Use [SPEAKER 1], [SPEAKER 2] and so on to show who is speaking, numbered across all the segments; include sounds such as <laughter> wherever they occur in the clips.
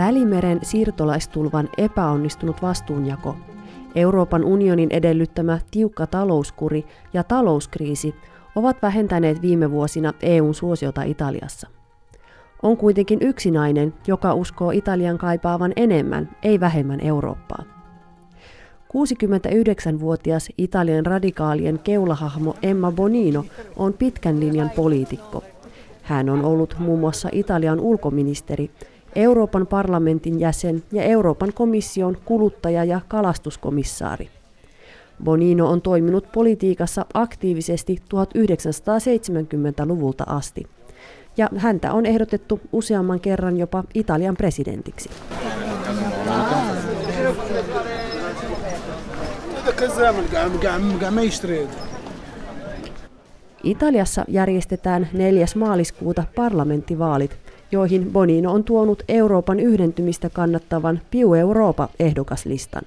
[SPEAKER 1] Välimeren siirtolaistulvan epäonnistunut vastuunjako, Euroopan unionin edellyttämä tiukka talouskuri ja talouskriisi ovat vähentäneet viime vuosina EUn suosiota Italiassa. On kuitenkin yksi nainen, joka uskoo Italian kaipaavan enemmän, ei vähemmän Eurooppaa. 69-vuotias Italian radikaalien keulahahmo Emma Bonino on pitkän linjan poliitikko. Hän on ollut muun muassa Italian ulkoministeri, Euroopan parlamentin jäsen ja Euroopan komission kuluttaja- ja kalastuskomissaari. Bonino on toiminut politiikassa aktiivisesti 1970-luvulta asti ja häntä on ehdotettu useamman kerran jopa Italian presidentiksi. Italiassa järjestetään 4. maaliskuuta parlamenttivaalit, joihin Bonino on tuonut Euroopan yhdentymistä kannattavan Piu Europa-ehdokaslistan.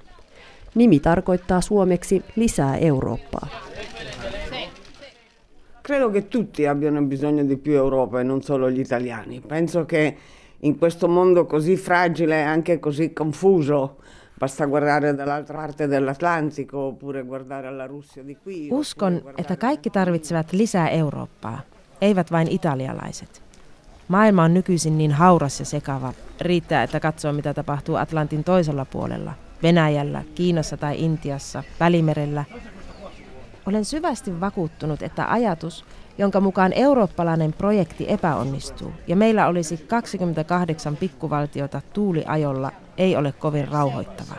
[SPEAKER 1] Nimi tarkoittaa suomeksi lisää Eurooppaa.
[SPEAKER 2] Credo che tutti abbiano bisogno di più Europa e non solo gli italiani. Penso che in questo mondo così fragile e anche così confuso Basta guardare dall'altra parte dell'Atlantico oppure guardare alla Russia di qui.
[SPEAKER 3] Uskon, että kaikki tarvitsevat lisää Eurooppaa, eivät vain italialaiset. Maailma on nykyisin niin hauras ja sekava. Riittää, että katsoo mitä tapahtuu Atlantin toisella puolella. Venäjällä, Kiinassa tai Intiassa, Välimerellä. Olen syvästi vakuuttunut, että ajatus, jonka mukaan eurooppalainen projekti epäonnistuu ja meillä olisi 28 pikkuvaltiota tuuliajolla, ei ole kovin rauhoittava.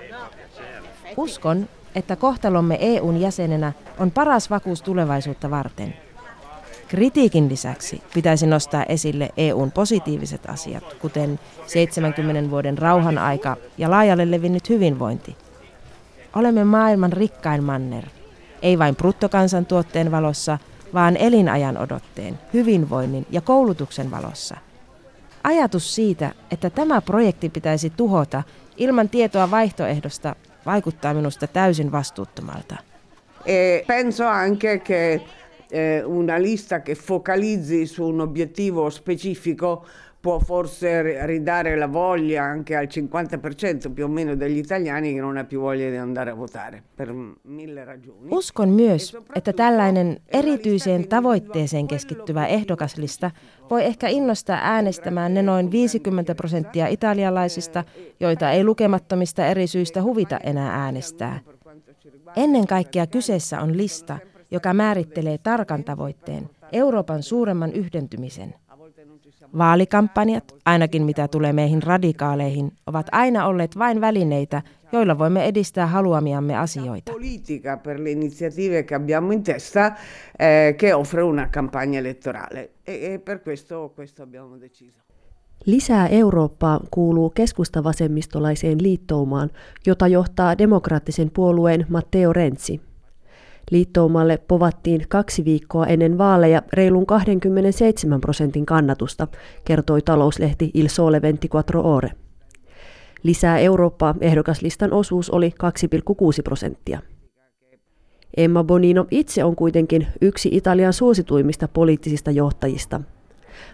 [SPEAKER 3] Uskon, että kohtalomme EUn jäsenenä on paras vakuus tulevaisuutta varten. Kritiikin lisäksi pitäisi nostaa esille EUn positiiviset asiat, kuten 70 vuoden rauhan aika ja laajalle levinnyt hyvinvointi. Olemme maailman rikkain manner, ei vain bruttokansantuotteen valossa, vaan elinajan odotteen, hyvinvoinnin ja koulutuksen valossa. Ajatus siitä, että tämä projekti pitäisi tuhota ilman tietoa vaihtoehdosta, vaikuttaa minusta täysin vastuuttomalta.
[SPEAKER 2] E penso anche che eh, una lista che focalizzi su un obiettivo specifico può forse ridare la voglia anche al 50% più o meno degli italiani che non ha più voglia di andare a votare per mille ragioni.
[SPEAKER 3] Uskon myös, että tällainen erityiseen tavoitteeseen keskittyvä ehdokaslista voi ehkä innostaa äänestämään ne noin 50 prosenttia italialaisista, joita ei lukemattomista eri syistä huvita enää äänestää. Ennen kaikkea kyseessä on lista, joka määrittelee tarkan tavoitteen, Euroopan suuremman yhdentymisen – Vaalikampanjat, ainakin mitä tulee meihin radikaaleihin, ovat aina olleet vain välineitä, joilla voimme edistää haluamiamme asioita.
[SPEAKER 2] Politica per le iniziative che abbiamo in testa eh, che offre una campagna elettorale e, e per questo, questo abbiamo deciso.
[SPEAKER 1] Lisää Eurooppaa kuuluu keskustavasemmistolaiseen liittoumaan, jota johtaa demokraattisen puolueen Matteo Renzi. Liittoumalle povattiin kaksi viikkoa ennen vaaleja reilun 27 prosentin kannatusta, kertoi talouslehti Il Sole 24 Ore. Lisää Eurooppaa ehdokaslistan osuus oli 2,6 prosenttia. Emma Bonino itse on kuitenkin yksi Italian suosituimmista poliittisista johtajista.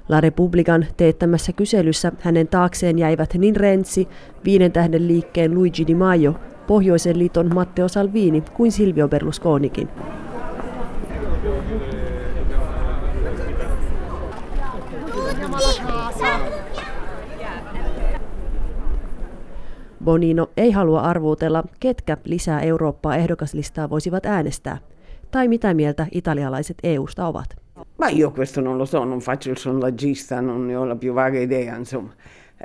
[SPEAKER 1] La Repubblican teettämässä kyselyssä hänen taakseen jäivät niin Renzi, viiden tähden liikkeen Luigi Di Maio Pohjoisen liiton Matteo Salvini kuin Silvio Berlusconikin. Bonino ei halua arvuutella, ketkä lisää Eurooppaa ehdokaslistaa voisivat äänestää, tai mitä mieltä italialaiset EUsta ovat.
[SPEAKER 2] Ma io questo non lo so, non faccio il sondaggista, non ne ho la più vaga idea, insomma.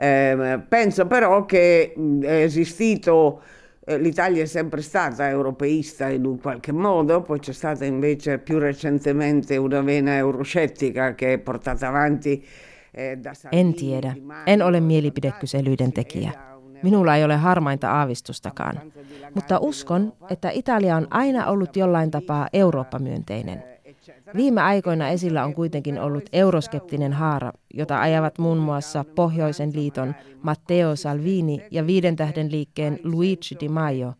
[SPEAKER 2] Eh, penso però che è esistito L'Italia è sempre stata europeista in un qualche modo, poi c'è stata invece più recentemente una vena euroscettica che è portata avanti
[SPEAKER 3] eh, da En tiedä. En ole mielipidekyselyiden tekijä. Minulla ei ole harmainta aavistustakaan. Mutta uskon, että Italia on aina ollut jollain tapaa Eurooppa-myönteinen. Viime aikoina esillä on kuitenkin ollut euroskeptinen haara, jota ajavat muun muassa Pohjoisen liiton Matteo Salvini ja Viiden tähden liikkeen Luigi Di Maio.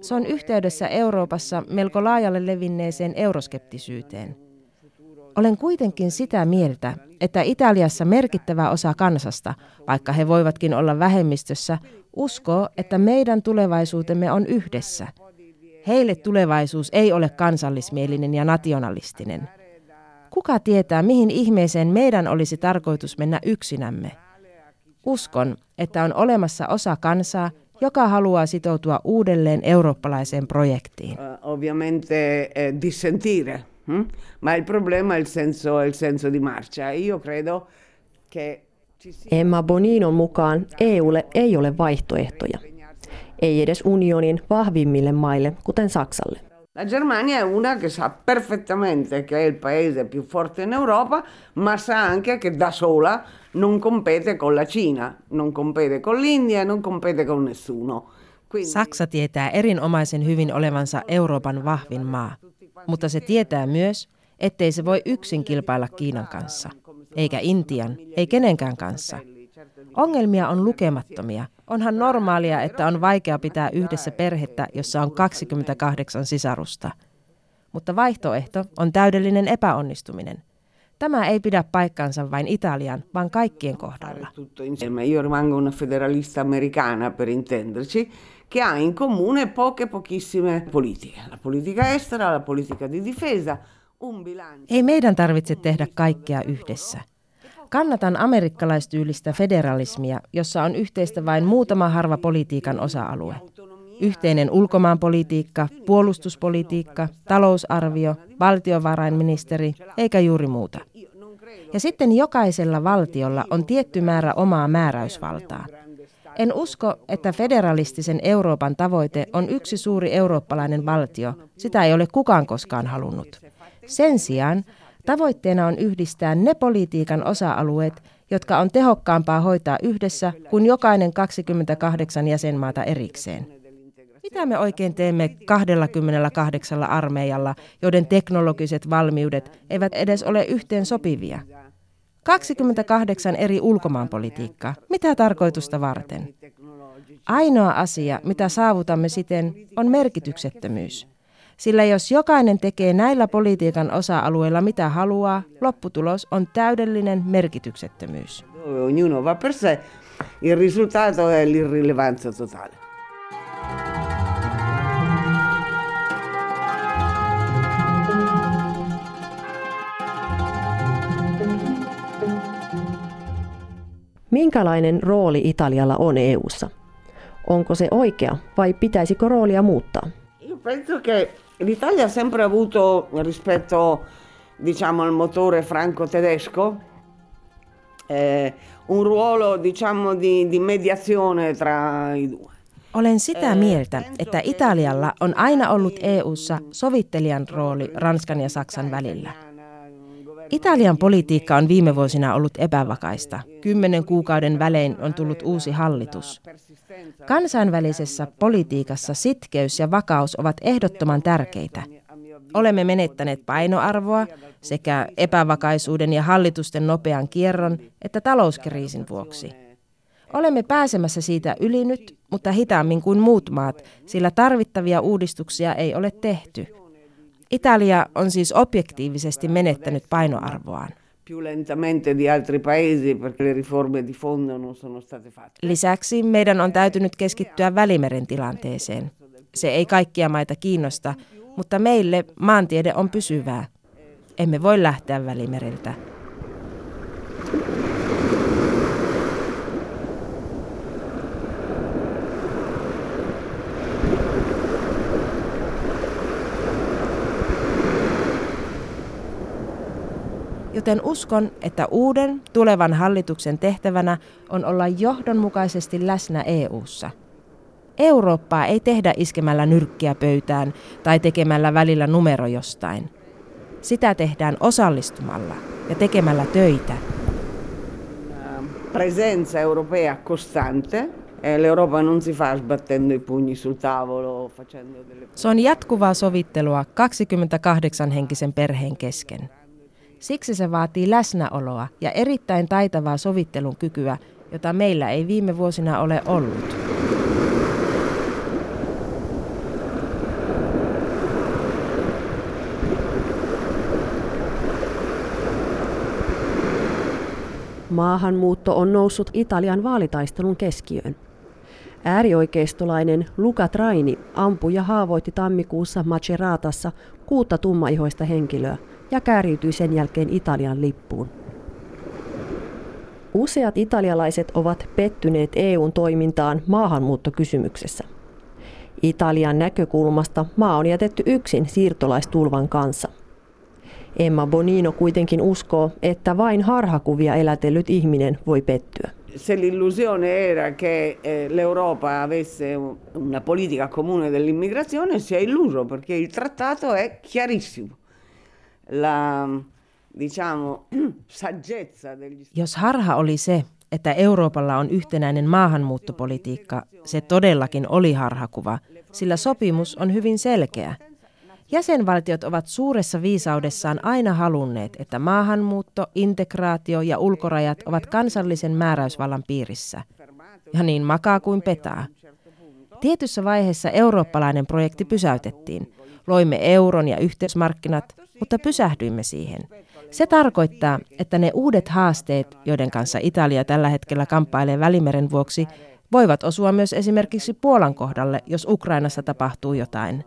[SPEAKER 3] Se on yhteydessä Euroopassa melko laajalle levinneeseen euroskeptisyyteen. Olen kuitenkin sitä mieltä, että Italiassa merkittävä osa kansasta, vaikka he voivatkin olla vähemmistössä, uskoo, että meidän tulevaisuutemme on yhdessä. Heille tulevaisuus ei ole kansallismielinen ja nationalistinen. Kuka tietää, mihin ihmeeseen meidän olisi tarkoitus mennä yksinämme? Uskon, että on olemassa osa kansaa, joka haluaa sitoutua uudelleen eurooppalaiseen projektiin.
[SPEAKER 2] Uh, ovviamente eh, dissentire, hm? ma il problema è il senso, il senso di marcia. Io credo che
[SPEAKER 4] Emma Boninon mukaan EUlle ei ole vaihtoehtoja. Ei edes unionin vahvimmille maille, kuten Saksalle.
[SPEAKER 2] La Germania è una che sa perfettamente che è il paese più forte in Europa, ma sa anche che da sola non compete con la Cina, non compete con l'India, non compete con nessuno.
[SPEAKER 3] Quindi... Saksa tietää erinomaisen hyvin olevansa Euroopan vahvin maa, mutta se tietää myös, ettei se voi yksin kilpailla Kiinan kanssa, eikä Intian, ei kenenkään kanssa. Ongelmia on lukemattomia. Onhan normaalia, että on vaikea pitää yhdessä perhettä, jossa on 28 sisarusta. Mutta vaihtoehto on täydellinen epäonnistuminen. Tämä ei pidä paikkansa vain Italian, vaan kaikkien kohdalla.
[SPEAKER 2] Io rimango una federalista americana per intenderci, che ha in comune poche pochissime politiche. La politica estera, la politica di difesa,
[SPEAKER 3] ei meidän tarvitse tehdä kaikkea yhdessä. Kannatan amerikkalaistyylistä federalismia, jossa on yhteistä vain muutama harva politiikan osa-alue. Yhteinen ulkomaanpolitiikka, puolustuspolitiikka, talousarvio, valtiovarainministeri, eikä juuri muuta. Ja sitten jokaisella valtiolla on tietty määrä omaa määräysvaltaa. En usko, että federalistisen Euroopan tavoite on yksi suuri eurooppalainen valtio. Sitä ei ole kukaan koskaan halunnut. Sen sijaan tavoitteena on yhdistää ne politiikan osa-alueet, jotka on tehokkaampaa hoitaa yhdessä kuin jokainen 28 jäsenmaata erikseen. Mitä me oikein teemme 28 armeijalla, joiden teknologiset valmiudet eivät edes ole yhteen sopivia? 28 eri ulkomaanpolitiikkaa. Mitä tarkoitusta varten? Ainoa asia, mitä saavutamme siten, on merkityksettömyys. Sillä jos jokainen tekee näillä politiikan osa-alueilla mitä haluaa, lopputulos on täydellinen merkityksettömyys.
[SPEAKER 2] Ognuno va per sé, il risultato è l'irrilevanza totale.
[SPEAKER 4] Minkälainen rooli Italialla on EU:ssa? Onko se oikea vai pitäisikö roolia muuttaa?
[SPEAKER 2] Io penso che l'Italia ha sempre avuto rispetto diciamo al motore franco-tedesco eh, un ruolo diciamo di, di mediazione tra i due.
[SPEAKER 3] Olen sitä mieltä, että Italialla on aina ollut EU:ssa sovittelijan rooli Ranskan ja Saksan välillä. Italian politiikka on viime vuosina ollut epävakaista. Kymmenen kuukauden välein on tullut uusi hallitus. Kansainvälisessä politiikassa sitkeys ja vakaus ovat ehdottoman tärkeitä. Olemme menettäneet painoarvoa sekä epävakaisuuden ja hallitusten nopean kierron että talouskriisin vuoksi. Olemme pääsemässä siitä yli nyt, mutta hitaammin kuin muut maat, sillä tarvittavia uudistuksia ei ole tehty. Italia on siis objektiivisesti menettänyt painoarvoaan. Lisäksi meidän on täytynyt keskittyä Välimeren tilanteeseen. Se ei kaikkia maita kiinnosta, mutta meille maantiede on pysyvää. Emme voi lähteä Välimereltä. Joten uskon, että uuden tulevan hallituksen tehtävänä on olla johdonmukaisesti läsnä EU:ssa. Eurooppaa ei tehdä iskemällä nyrkkiä pöytään tai tekemällä välillä numero jostain. Sitä tehdään osallistumalla ja tekemällä töitä.
[SPEAKER 2] Presenza europea costante e L'Europa non si fa sbattendo i pugni sul tavolo, facendo delle...
[SPEAKER 3] Se on jatkuvaa sovittelua 28 henkisen perheen kesken. Siksi se vaatii läsnäoloa ja erittäin taitavaa sovittelun kykyä, jota meillä ei viime vuosina ole ollut.
[SPEAKER 4] Maahanmuutto on noussut Italian vaalitaistelun keskiöön. Äärioikeistolainen Luca Traini ampui ja haavoitti tammikuussa Maceratassa kuutta tummaihoista henkilöä ja kääriytyi sen jälkeen Italian lippuun. Useat italialaiset ovat pettyneet EUn toimintaan maahanmuuttokysymyksessä. Italian näkökulmasta maa on jätetty yksin siirtolaistulvan kanssa. Emma Bonino kuitenkin uskoo, että vain harhakuvia elätellyt ihminen voi pettyä.
[SPEAKER 2] Se l'illusione era che eh, l'Europa avesse una politica comune dell'immigrazione si è illuso perché il trattato è chiarissimo. La, diciamo, <clears throat> saggezza degli
[SPEAKER 3] Jos harha oli se, että Euroopalla on yhtenäinen maahanmuuttopolitiikka, se todellakin oli harhakuva, sillä sopimus on hyvin selkeä. Jäsenvaltiot ovat suuressa viisaudessaan aina halunneet, että maahanmuutto, integraatio ja ulkorajat ovat kansallisen määräysvallan piirissä. Ja niin makaa kuin petaa. Tietyssä vaiheessa eurooppalainen projekti pysäytettiin. Loimme euron ja yhteismarkkinat, mutta pysähdyimme siihen. Se tarkoittaa, että ne uudet haasteet, joiden kanssa Italia tällä hetkellä kamppailee Välimeren vuoksi, voivat osua myös esimerkiksi Puolan kohdalle, jos Ukrainassa tapahtuu jotain.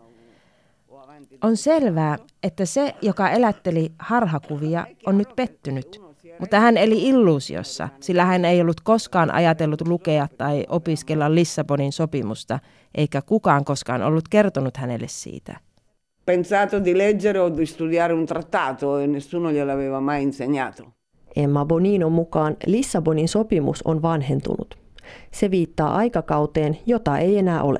[SPEAKER 3] On selvää, että se, joka elätteli harhakuvia, on nyt pettynyt. Mutta hän eli illuusiossa, sillä hän ei ollut koskaan ajatellut lukea tai opiskella Lissabonin sopimusta, eikä kukaan koskaan ollut kertonut hänelle siitä.
[SPEAKER 2] Pensato di leggere o di studiare un trattato e nessuno gliel'aveva mai insegnato.
[SPEAKER 4] Emma Boninon mukaan Lissabonin sopimus on vanhentunut. Se viittaa aikakauteen, jota ei enää ole.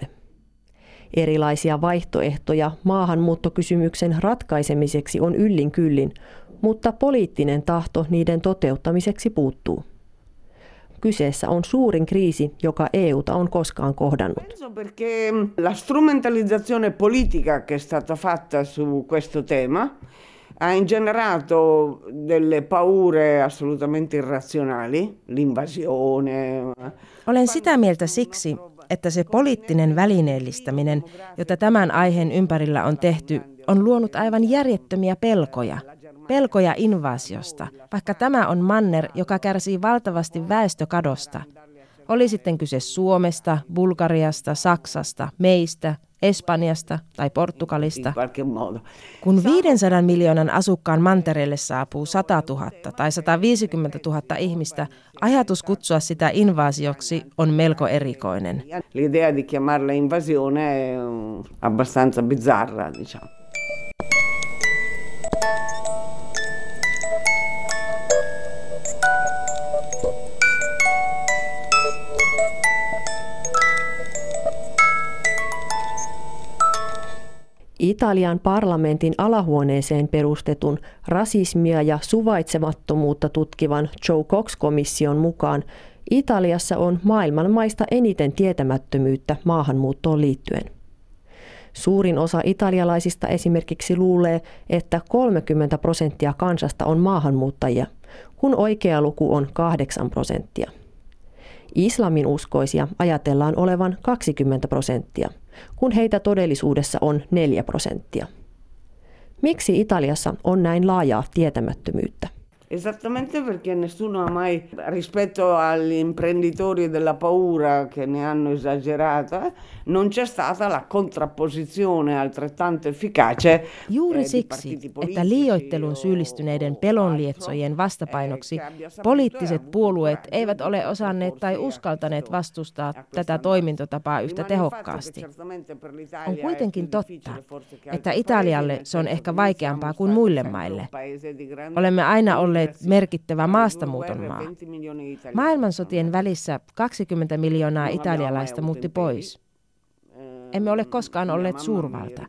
[SPEAKER 4] Erilaisia vaihtoehtoja maahanmuuttokysymyksen ratkaisemiseksi on yllin kyllin, mutta poliittinen tahto niiden toteuttamiseksi puuttuu. Kyseessä on suurin kriisi, joka EUta on koskaan kohdannut.
[SPEAKER 2] Perché la strumentalizzazione politica che è stata fatta su questo tema ha ingenerato delle paure assolutamente irrazionali, l'invasione.
[SPEAKER 3] Olen sitä mieltä siksi, että se poliittinen välineellistäminen, jota tämän aiheen ympärillä on tehty, on luonut aivan järjettömiä pelkoja. Pelkoja invaasiosta, vaikka tämä on manner, joka kärsii valtavasti väestökadosta. Oli sitten kyse Suomesta, Bulgariasta, Saksasta, meistä, Espanjasta tai Portugalista. Kun 500 miljoonan asukkaan mantereelle saapuu 100 000 tai 150 000 ihmistä, ajatus kutsua sitä invaasioksi on melko erikoinen.
[SPEAKER 2] L'idea di chiamarla invasione è abbastanza bizzarra, diciamo.
[SPEAKER 4] Italian parlamentin alahuoneeseen perustetun rasismia ja suvaitsemattomuutta tutkivan Joe Cox-komission mukaan Italiassa on maailman maista eniten tietämättömyyttä maahanmuuttoon liittyen. Suurin osa italialaisista esimerkiksi luulee, että 30 prosenttia kansasta on maahanmuuttajia, kun oikea luku on 8 prosenttia. Islamin uskoisia ajatellaan olevan 20 prosenttia, kun heitä todellisuudessa on 4 prosenttia. Miksi Italiassa on näin laajaa tietämättömyyttä?
[SPEAKER 2] Esattamente perché nessuno ha mai, rispetto agli imprenditori della paura che ne hanno esagerata, non c'è stata la contrapposizione altrettanto efficace
[SPEAKER 3] Juuri
[SPEAKER 2] eh,
[SPEAKER 3] siksi, että liioitteluun syyllistyneiden
[SPEAKER 2] altro,
[SPEAKER 3] vastapainoksi
[SPEAKER 2] eh, e
[SPEAKER 3] poliittiset puolueet eivät ole osanneet tai
[SPEAKER 2] opporsi
[SPEAKER 3] uskaltaneet vastustaa tätä toimintatapaa yhtä tehokkaasti. On kuitenkin totta, että Italialle se on ehkä vaikeampaa kuin muille maille. Olemme aina olleet
[SPEAKER 2] immigrazione.
[SPEAKER 3] merkittävä maastamuuton maa.
[SPEAKER 2] 20 milioni di italiani
[SPEAKER 3] Maailmansotien välissä 20 miljoonaa italialaista muutti pois. Emme ole koskaan olleet suurvalta.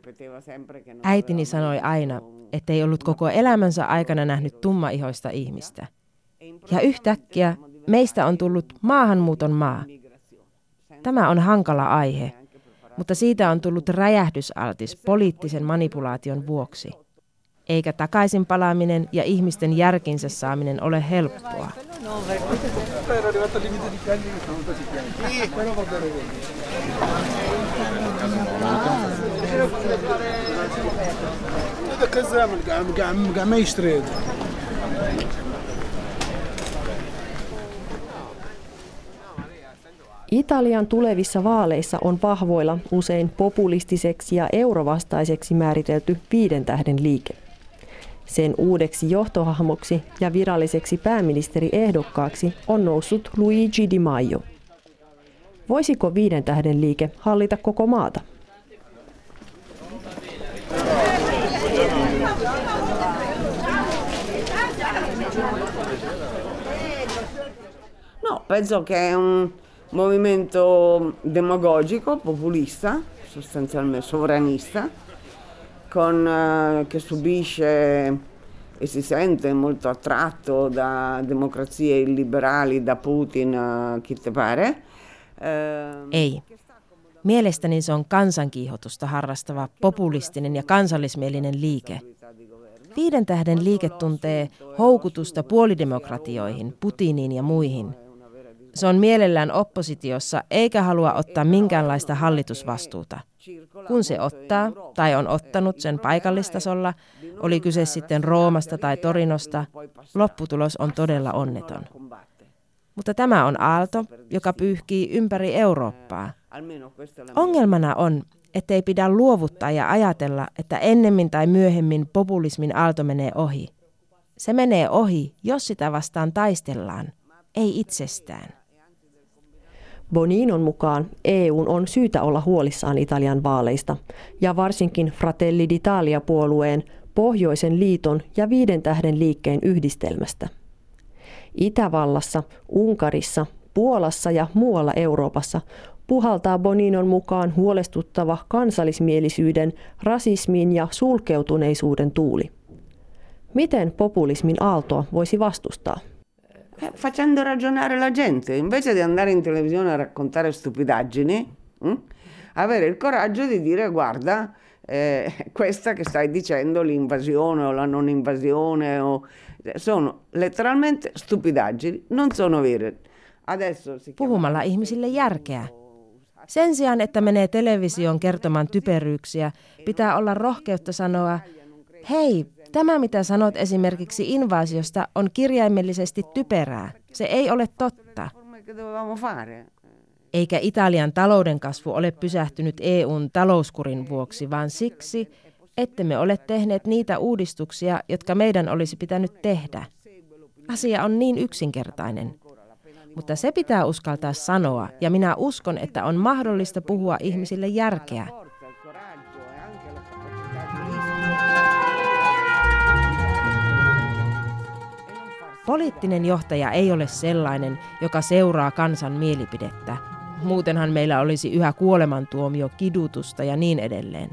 [SPEAKER 3] Äitini sanoi aina, ettei ollut koko elämänsä aikana nähnyt tummaihoista ihmistä. Ja yhtäkkiä meistä on tullut maahanmuuton maa. Tämä on hankala aihe, mutta siitä on tullut räjähdysaltis poliittisen manipulaation vuoksi eikä takaisin palaaminen ja ihmisten järkinsä saaminen ole helppoa.
[SPEAKER 4] Italian tulevissa vaaleissa on vahvoilla usein populistiseksi ja eurovastaiseksi määritelty viiden tähden liike. Sen uudeksi johtohahmoksi ja viralliseksi pääministeriehdokkaaksi on noussut Luigi Di Maio. Voisiko viiden tähden liike hallita koko maata?
[SPEAKER 2] No, penso che è un movimento demagogico, populista, sostanzialmente sovranista, con, eh, che subisce e si sente molto attratto da democrazie illiberali, da Putin, eh, chi te pare.
[SPEAKER 3] Eh, Ei. Mielestäni se on kansankiihotusta harrastava populistinen ja kansallismielinen liike. Viiden tähden liike tuntee houkutusta puolidemokratioihin, Putiniin ja muihin. Se on mielellään oppositiossa eikä halua ottaa minkäänlaista hallitusvastuuta. Kun se ottaa tai on ottanut sen paikallistasolla, oli kyse sitten Roomasta tai Torinosta, lopputulos on todella onneton. Mutta tämä on aalto, joka pyyhkii ympäri Eurooppaa. Ongelmana on, ettei pidä luovuttaa ja ajatella, että ennemmin tai myöhemmin populismin aalto menee ohi. Se menee ohi, jos sitä vastaan taistellaan, ei itsestään.
[SPEAKER 4] Boninon mukaan EUn on syytä olla huolissaan Italian vaaleista ja varsinkin Fratelli d'Italia-puolueen, Pohjoisen liiton ja Viiden tähden liikkeen yhdistelmästä. Itävallassa, Unkarissa, Puolassa ja muualla Euroopassa puhaltaa Boninon mukaan huolestuttava kansallismielisyyden, rasismin ja sulkeutuneisuuden tuuli. Miten populismin aaltoa voisi vastustaa?
[SPEAKER 2] Eh, facendo ragionare la gente, invece di andare in televisione a raccontare stupidaggini, hm? avere il coraggio di dire guarda, eh, <laughs> questa che stai dicendo, l'invasione o la non invasione, o... sono letteralmente stupidaggini, non sono vere.
[SPEAKER 3] Adesso si Puhumalla ihmisille järkeä. Sen sijaan, että menee televisioon kertomaan typeryyksiä, pitää olla rohkeutta sanoa, hei, Tämä, mitä sanot esimerkiksi invaasiosta, on kirjaimellisesti typerää. Se ei ole totta. Eikä Italian talouden kasvu ole pysähtynyt EUn talouskurin vuoksi, vaan siksi, että me ole tehneet niitä uudistuksia, jotka meidän olisi pitänyt tehdä. Asia on niin yksinkertainen. Mutta se pitää uskaltaa sanoa, ja minä uskon, että on mahdollista puhua ihmisille järkeä. Poliittinen johtaja ei ole sellainen, joka seuraa kansan mielipidettä. Muutenhan meillä olisi yhä kuolemantuomio, kidutusta ja niin edelleen.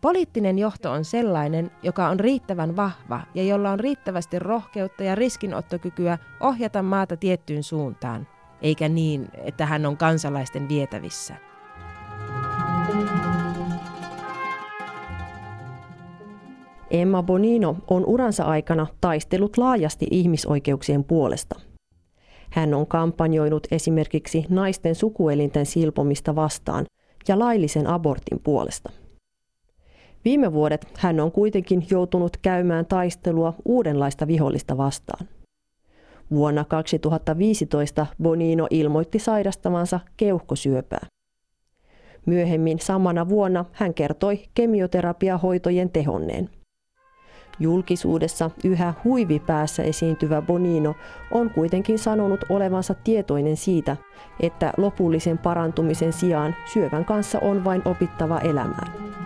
[SPEAKER 3] Poliittinen johto on sellainen, joka on riittävän vahva ja jolla on riittävästi rohkeutta ja riskinottokykyä ohjata maata tiettyyn suuntaan, eikä niin, että hän on kansalaisten vietävissä.
[SPEAKER 4] Emma Bonino on uransa aikana taistellut laajasti ihmisoikeuksien puolesta. Hän on kampanjoinut esimerkiksi naisten sukuelinten silpomista vastaan ja laillisen abortin puolesta. Viime vuodet hän on kuitenkin joutunut käymään taistelua uudenlaista vihollista vastaan. Vuonna 2015 Bonino ilmoitti sairastavansa keuhkosyöpää. Myöhemmin samana vuonna hän kertoi kemioterapiahoitojen tehonneen. Julkisuudessa yhä huivipäässä esiintyvä Bonino on kuitenkin sanonut olevansa tietoinen siitä, että lopullisen parantumisen sijaan syövän kanssa on vain opittava elämään.